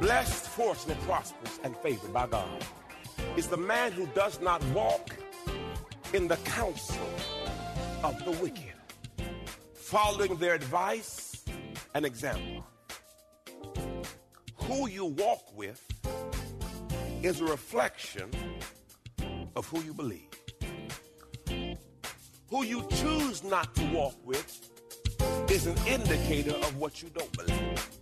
Blessed, fortunate, prosperous, and favored by God is the man who does not walk in the counsel of the wicked, following their advice and example. Who you walk with is a reflection of who you believe. Who you choose not to walk with is an indicator of what you don't believe.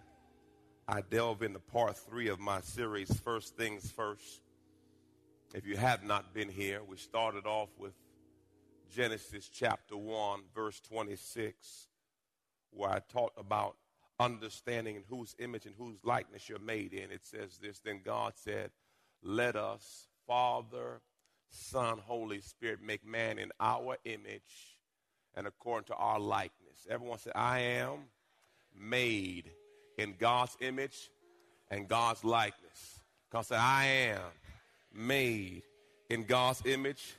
I delve into part three of my series, First Things First. If you have not been here, we started off with Genesis chapter 1, verse 26, where I talked about understanding in whose image and whose likeness you're made in. It says this Then God said, Let us, Father, Son, Holy Spirit, make man in our image and according to our likeness. Everyone said, I am made in God's image and God's likeness. Because say, I am made in God's image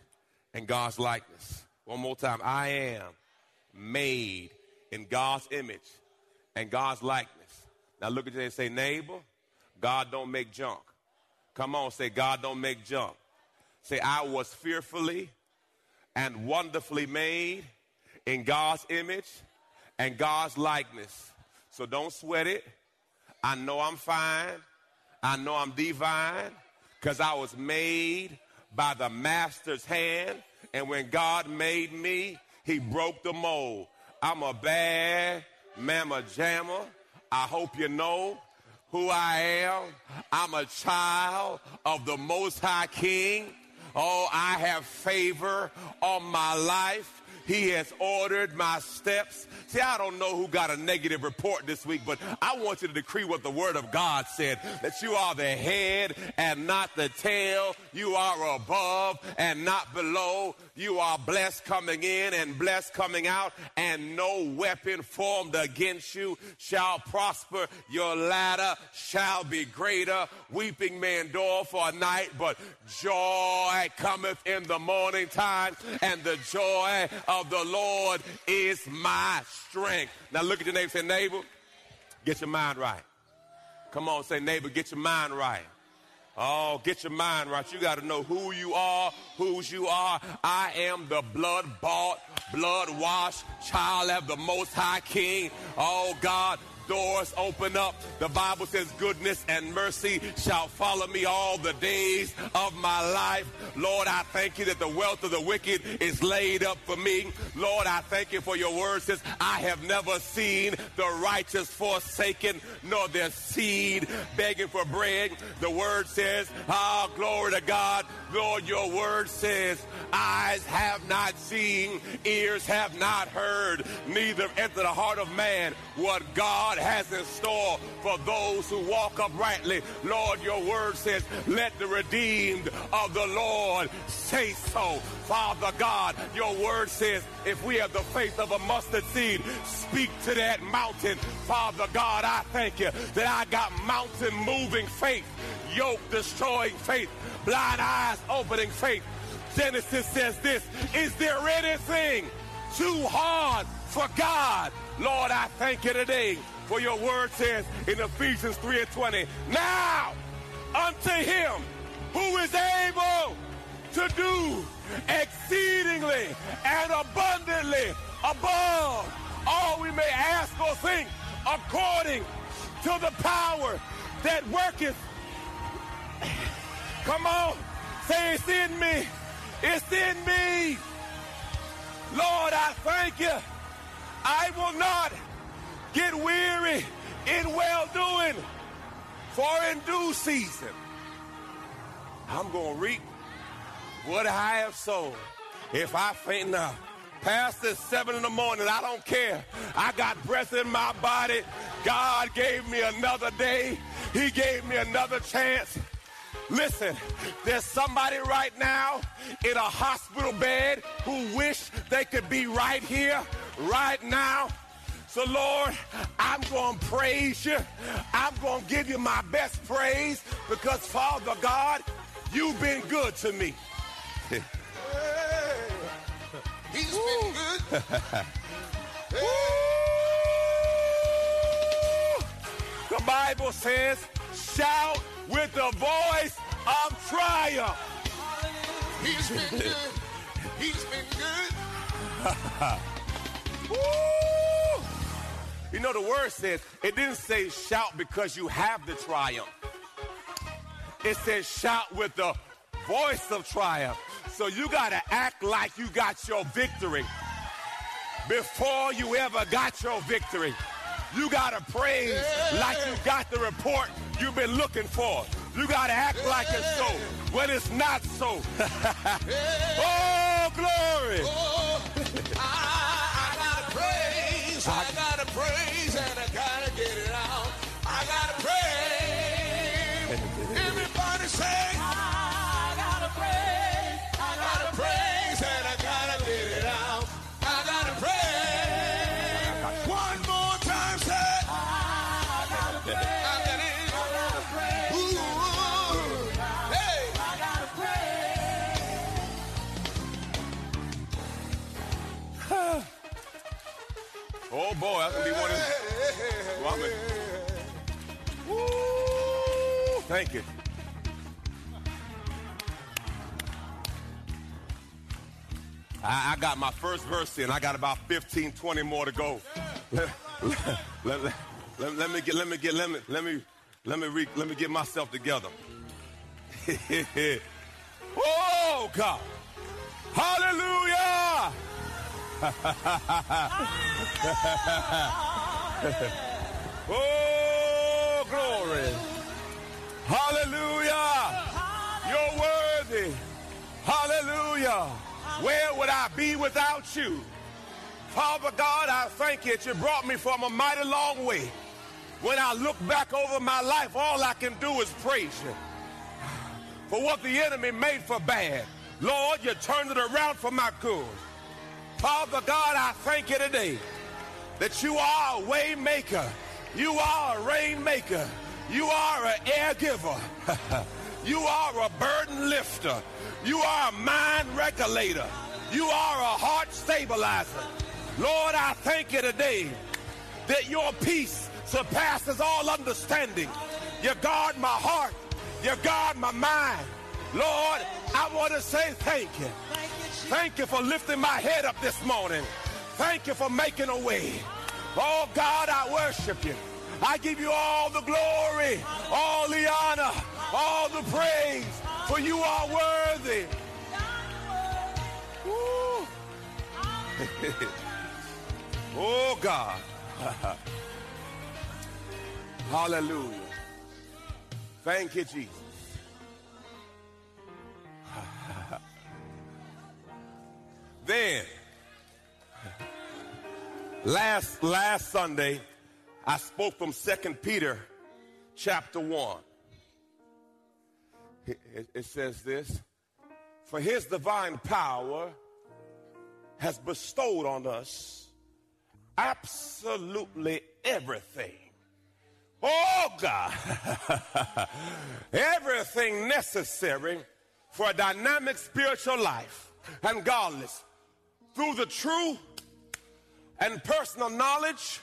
and God's likeness. One more time. I am made in God's image and God's likeness. Now look at you and say, neighbor, God don't make junk. Come on, say, God don't make junk. Say, I was fearfully and wonderfully made in God's image and God's likeness. So don't sweat it. I know I'm fine. I know I'm divine because I was made by the master's hand. And when God made me, he broke the mold. I'm a bad mamma jamma. I hope you know who I am. I'm a child of the Most High King. Oh, I have favor on my life. He has ordered my steps. See, I don't know who got a negative report this week, but I want you to decree what the Word of God said that you are the head and not the tail. You are above and not below. You are blessed coming in and blessed coming out, and no weapon formed against you shall prosper. Your latter shall be greater. Weeping may endure for a night, but joy cometh in the morning time, and the joy of the Lord is my strength. Now look at your neighbor say, neighbor, get your mind right. Come on, say, neighbor, get your mind right. Oh, get your mind right. You got to know who you are, whose you are. I am the blood bought, blood washed child of the Most High King. Oh, God, doors open up. The Bible says, Goodness and mercy shall follow me all the days of my life. Lord, I thank you that the wealth of the wicked is laid up for me. Lord, I thank you for your word says, I have never seen the righteous forsaken, nor their seed begging for bread. The word says, Ah, glory to God. Lord, your word says, Eyes have not seen, ears have not heard, neither enter the heart of man what God has in store for those who walk uprightly. Lord, your word says, let the redeemed of the Lord say so. Father God, your word says, if we have the faith of a mustard seed, speak to that mountain. Father God, I thank you that I got mountain moving faith, yoke destroying faith, blind eyes opening faith. Genesis says this, is there anything too hard for God? Lord, I thank you today for your word says in Ephesians 3 and 20, now unto him who is able to do exceedingly and abundantly above all we may ask or think according to the power that worketh Come on. Say it's in me. It's in me. Lord, I thank you. I will not get weary in well doing, for in due season I'm going to reap what I have sown. If I faint now, past this seven in the morning, I don't care. I got breath in my body. God gave me another day. He gave me another chance. Listen, there's somebody right now in a hospital bed who wish they could be right here, right now. So, Lord, I'm going to praise you. I'm going to give you my best praise because, Father God, you've been good to me. He's been good. The Bible says, shout with the voice of triumph. He's been good. He's been good. You know, the word says, it didn't say shout because you have the triumph. It says shout with the voice of triumph. So you got to act like you got your victory before you ever got your victory. You got to praise like you got the report you've been looking for. You got to act like it's so when it's not so. oh, glory. Oh, praise Oh boy, that's gonna be one of the. Woo! Thank you. I, I got my first verse in. I got about 15, 20 more to go. Let, let- let- let- let me get, let me get, let me, let me, let me, re, let me get myself together. oh God! Hallelujah! Oh, glory. Hallelujah. You're worthy. Hallelujah. Where would I be without you? Father God, I thank you that you brought me from a mighty long way. When I look back over my life, all I can do is praise you. For what the enemy made for bad, Lord, you turned it around for my good. Father God, I thank you today that you are a way maker. You are a rainmaker. You are an air giver. you are a burden lifter. You are a mind regulator. You are a heart stabilizer. Lord, I thank you today that your peace surpasses all understanding. You guard my heart. You guard my mind. Lord, I want to say thank you. Thank you for lifting my head up this morning. Thank you for making a way. Oh God, I worship you. I give you all the glory, all the honor, all the praise, for you are worthy. Woo. oh God. Hallelujah. Thank you, Jesus. Then, last last Sunday, I spoke from Second Peter, chapter one. It, it- it says this: For His divine power has bestowed on us absolutely everything. Oh God, everything necessary for a dynamic spiritual life and godless through the true and personal knowledge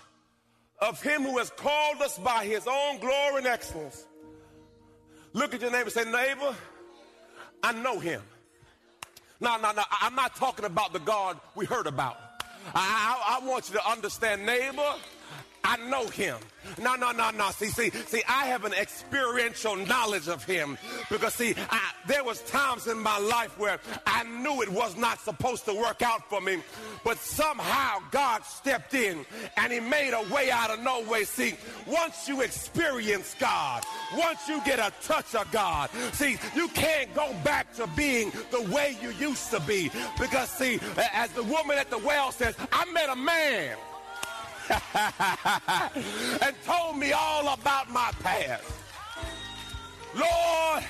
of him who has called us by his own glory and excellence. Look at your neighbor and say, neighbor, I know him. No, no, no, I'm not talking about the God we heard about. I, I, I want you to understand, neighbor, I know him. No, no, no, no. See, see, see, I have an experiential knowledge of him because see, I, there was times in my life where I knew it was not supposed to work out for me, but somehow God stepped in and he made a way out of no way. See, once you experience God, once you get a touch of God, see, you can't go back to being the way you used to be because see, as the woman at the well says, I met a man and told me all about my past. Lord,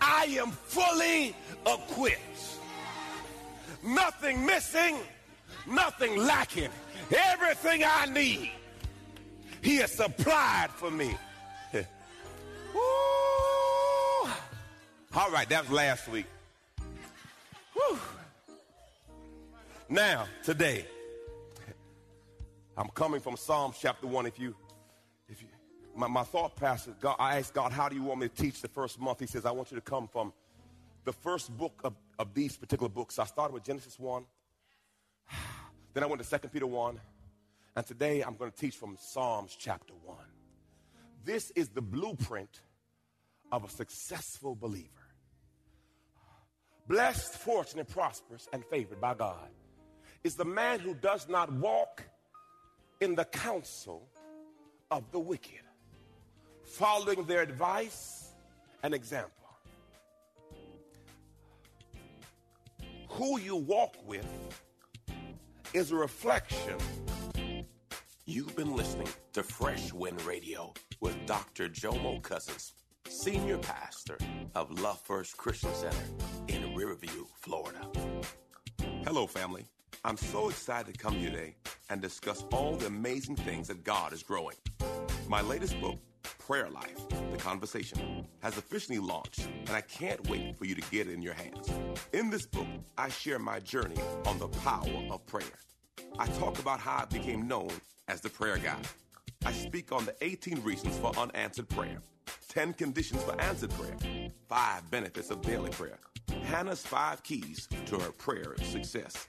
I am fully equipped. Nothing missing, nothing lacking. Everything I need, He has supplied for me. All right, that was last week. Woo. Now, today, I'm coming from Psalms chapter 1. If you, if you, my, my thought passage, God, I asked God, how do you want me to teach the first month? He says, I want you to come from the first book of, of these particular books. I started with Genesis 1. Then I went to 2 Peter 1. And today I'm going to teach from Psalms chapter 1. This is the blueprint of a successful believer. Blessed, fortunate, prosperous, and favored by God is the man who does not walk in the counsel of the wicked, following their advice and example. Who you walk with is a reflection. You've been listening to Fresh Wind Radio with Dr. Jomo Cousins, Senior Pastor of Love First Christian Center in Riverview, Florida. Hello, family. I'm so excited to come today and discuss all the amazing things that God is growing. My latest book, Prayer Life The Conversation, has officially launched, and I can't wait for you to get it in your hands. In this book, I share my journey on the power of prayer. I talk about how I became known as the prayer guy. I speak on the 18 reasons for unanswered prayer, 10 conditions for answered prayer, 5 benefits of daily prayer, Hannah's 5 keys to her prayer success,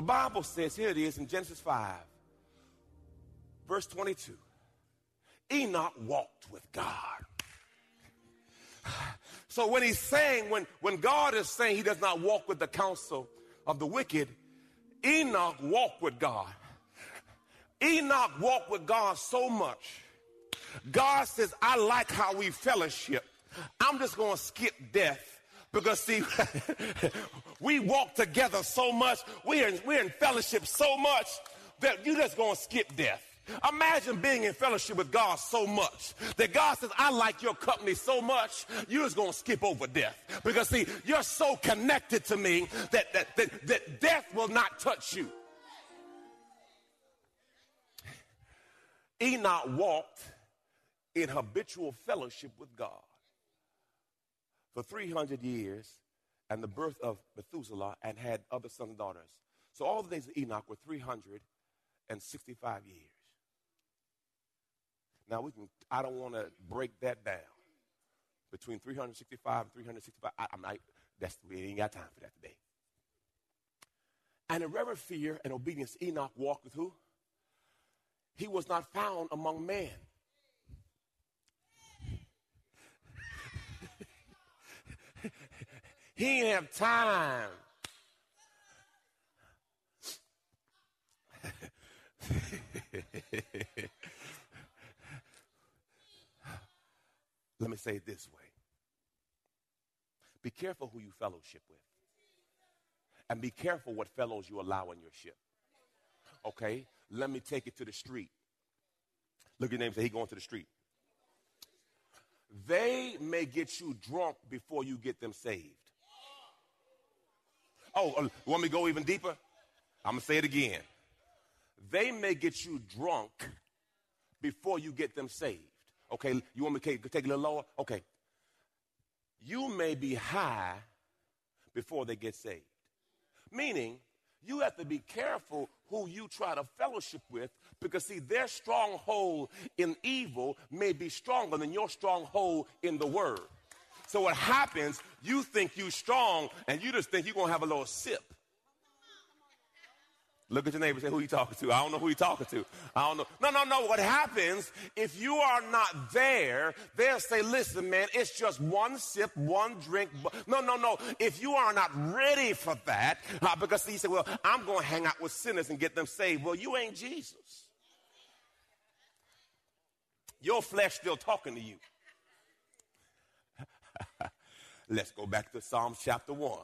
The Bible says, here it is in Genesis 5, verse 22. Enoch walked with God. So when he's saying, when, when God is saying he does not walk with the counsel of the wicked, Enoch walked with God. Enoch walked with God so much. God says, I like how we fellowship. I'm just going to skip death because see, we walk together so much. We're in, we're in fellowship so much that you just to skip death. Imagine being in fellowship with God so much that God says, I like your company so much, you're just to skip over death. Because, see, you're so connected to me that, that, that, that death will not touch you. Enoch walked in habitual fellowship with God for 300 years and the birth of Methuselah and had other sons and daughters. So all the days of Enoch were 365 years. Now we can. I don't want to break that down. Between 365 and 365, I, I'm not. That's we ain't got time for that today. And in reverent fear and obedience, Enoch walked with who? He was not found among men. He didn't have time. Let me say it this way be careful who you fellowship with, and be careful what fellows you allow in your ship. Okay? Let me take it to the street. Look at your name say, He going to the street. They may get you drunk before you get them saved. Oh, uh, want me to go even deeper? I'm going to say it again. They may get you drunk before you get them saved. Okay, you want me to take, take a little lower? Okay. You may be high before they get saved. Meaning, you have to be careful who you try to fellowship with because, see, their stronghold in evil may be stronger than your stronghold in the word. So, what happens, you think you're strong and you just think you're going to have a little sip. Look at your neighbor and say, who you talking to? I don't know who you talking to. I don't know. No, no, no. What happens if you are not there, they'll say, listen, man, it's just one sip, one drink. No, no, no. If you are not ready for that, uh, because he said, well, I'm going to hang out with sinners and get them saved. Well, you ain't Jesus. Your flesh still talking to you. Let's go back to Psalms chapter 1.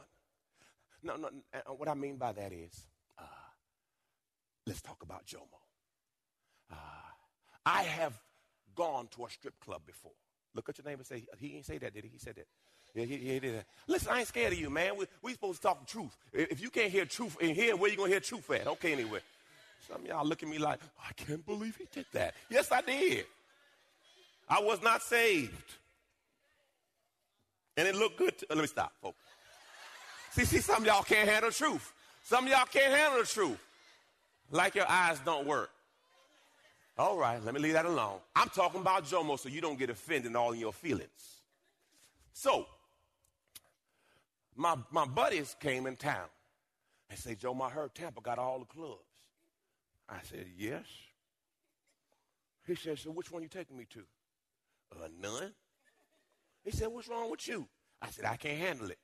No, no, uh, uh, what I mean by that is, uh, Let's talk about Jomo. Uh, I have gone to a strip club before. Look at your neighbor and say, he didn't say that, did he? He said that. Yeah, he, he did that. Listen, I ain't scared of you, man. We, we supposed to talk the truth. If you can't hear truth in here, where you going to hear truth at? Okay, anyway. Some of y'all look at me like, oh, I can't believe he did that. Yes, I did. I was not saved. And it looked good. To, let me stop, folks. See, see, some y'all can't handle the truth. Some y'all can't handle the truth. Like your eyes don't work. All right, let me leave that alone. I'm talking about Jomo so you don't get offended in all in your feelings. So, my, my buddies came in town and say, Joe, I heard Tampa got all the clubs. I said, yes. He said, so which one you taking me to? Uh, none. He said, what's wrong with you? I said, I can't handle it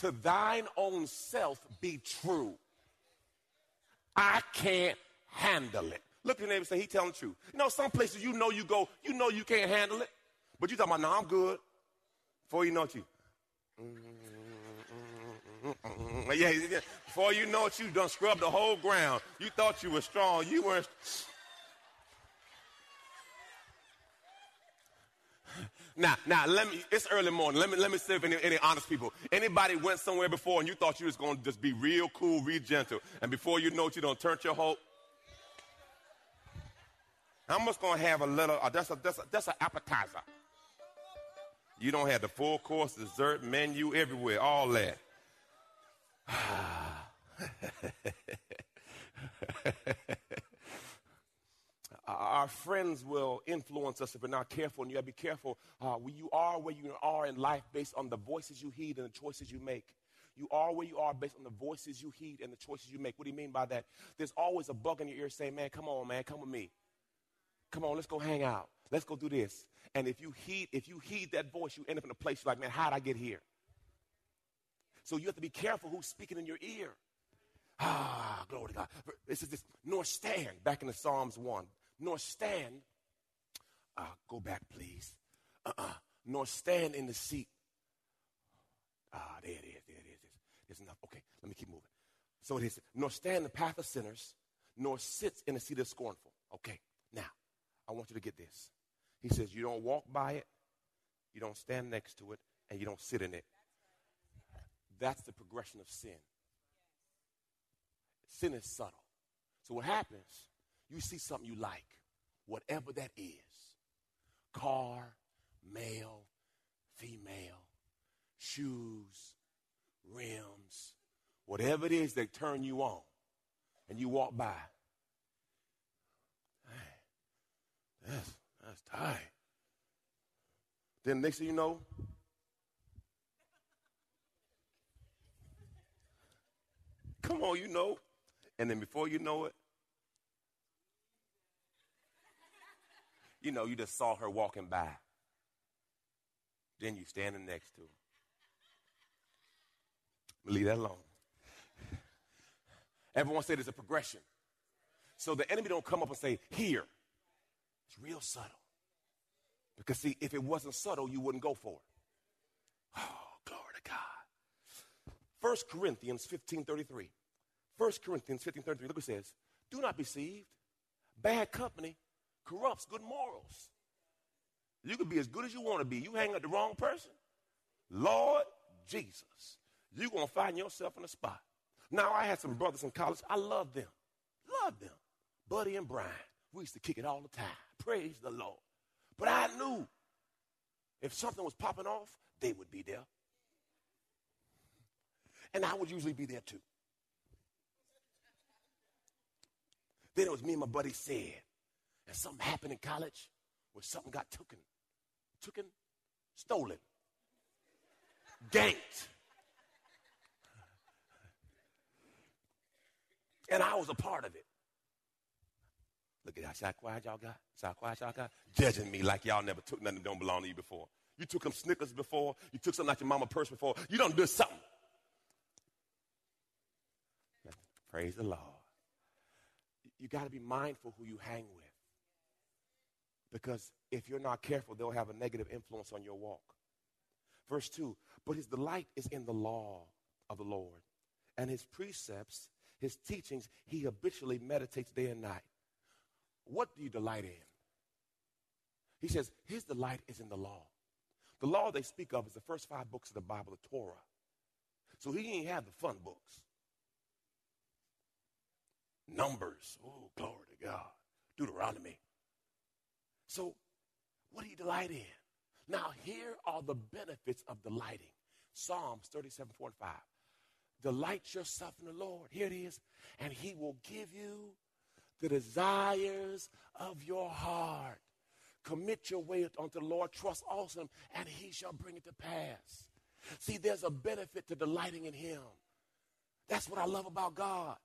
to thine own self be true. I can't handle it. Look at your neighbor and say, he telling the truth. You know, some places you know you go, you know you can't handle it, but you talking about, no, I'm good. Before you know it, you. Yeah, yeah. Before you know it, you done scrubbed the whole ground. You thought you were strong. You weren't. Now, now, let me, it's early morning. Let me, let me see if any, any honest people. Anybody went somewhere before and you thought you was going to just be real cool, real gentle. And before you know it, you don't turn your hope. I'm just going to have a little, uh, that's, a, that's, a, that's an appetizer. You don't have the full course, dessert, menu, everywhere, all that. our friends will influence us if we're not careful, and you got to be careful. Uh, you are where you are in life based on the voices you heed and the choices you make. You are where you are based on the voices you heed and the choices you make. What do you mean by that? There's always a bug in your ear saying, Man, come on, man, come with me. Come on, let's go hang out. Let's go do this. And if you heed, if you heed that voice, you end up in a place you're like, man, how'd I get here? So you have to be careful who's speaking in your ear. Ah, glory to God. This is this, nor stand, back in the Psalms 1 nor stand, uh, go back, please, uh-uh, nor stand in the seat. Ah, there it is, there it is. There's enough. Okay, let me keep moving. So it is, nor stand in the path of sinners, nor sits in the seat of scornful. Okay, now, I want you to get this. He says, you don't walk by it, you don't stand next to it, and you don't sit in it. That's the progression of sin. Sin is subtle. So what happens you see something you like, whatever that is car, male, female, shoes, rims, whatever it is that turn you on. and you walk by. That's, that's tight. Then next thing you know, come on, you know. And then before you know it, you know, you just saw her walking by. Then you standing next to her. Leave that alone. Everyone said it's a progression. So the enemy don't come up and say, here. It's real subtle. Because see, if it wasn't subtle, you wouldn't go for it. Oh, glory to God. 1 Corinthians 15 33. 1 Corinthians 15 33. Look what it says. Do not be deceived. Bad company corrupts good morals. You can be as good as you want to be. You hang with the wrong person. Lord Jesus, you're going to find yourself in a spot. Now, I had some brothers in college. I love them. Love them. Buddy and Brian. We used to kick it all the time. Praise the Lord. But I knew if something was popping off, they would be there. And I would usually be there too. Then it was me and my buddy said, and something happened in college where something got taken, taken, stolen, ganked. And I was a part of it. Look at that. Quiet y'all got? See quiet y'all got? Judging me like y'all never took nothing that don't belong to you before. You took some Snickers before. You took something out your mama purse before. You don't do something. Praise the Lord. You got to be mindful who you hang with. Because if you're not careful, they'll have a negative influence on your walk. Verse 2 But his delight is in the law of the Lord, and his precepts his teachings, he habitually meditates day and night. What do you delight in? He says his delight is in the law. The law they speak of is the first five books of the Bible, the Torah. So he ain't have the fun books. Numbers, oh, glory to God. Deuteronomy. So, what do you delight in? Now, here are the benefits of delighting. Psalms 37, 4 and 5. Delight yourself in the Lord. Here it is. And he will give you the desires of your heart. Commit your way unto the Lord. Trust also him, and he shall bring it to pass. See, there's a benefit to delighting in him. That's what I love about God.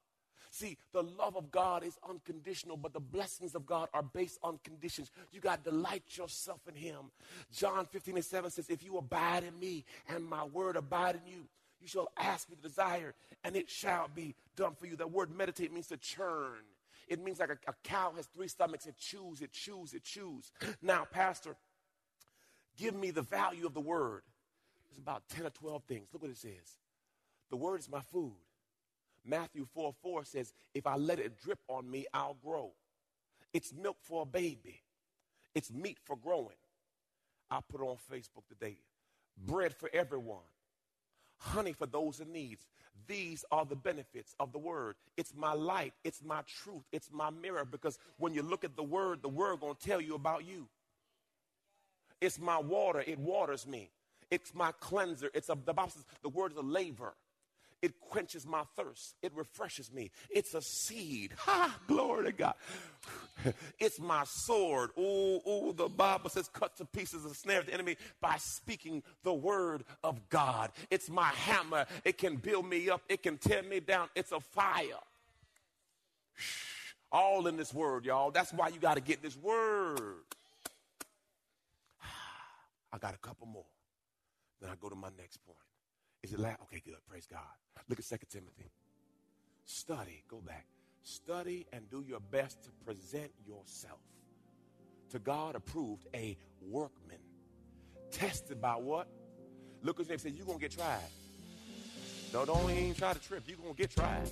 See, the love of God is unconditional, but the blessings of God are based on conditions. You got to delight yourself in Him. John 15 and 7 says, If you abide in me and my word abide in you, you shall ask me the desire, and it shall be done for you. That word meditate means to churn. It means like a, a cow has three stomachs. It chews, it chews, it chews. Now, Pastor, give me the value of the word. It's about 10 or 12 things. Look what it says. The word is my food. Matthew 4 4 says, If I let it drip on me, I'll grow. It's milk for a baby, it's meat for growing. I put on Facebook today bread for everyone honey for those in need. These are the benefits of the word. It's my light, it's my truth, it's my mirror because when you look at the word, the word going to tell you about you. It's my water, it waters me. It's my cleanser. It's a, the Bible says the word is a laver. It quenches my thirst. It refreshes me. It's a seed. Ha! Glory to God. It's my sword. Oh, oh, the Bible says, cut to pieces the snare of the enemy by speaking the word of God. It's my hammer. It can build me up. It can tear me down. It's a fire. All in this word, y'all. That's why you got to get this word. I got a couple more. Then I go to my next point. Is it loud? Okay, good. Praise God. Look at 2 Timothy. Study, go back. Study and do your best to present yourself to God approved, a workman. Tested by what? Look at his name says, You're going to get tried. No, don't even try to trip. You're going to get tried.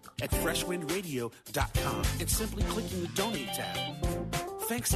at freshwindradio.com and simply clicking the donate tab. Thanks.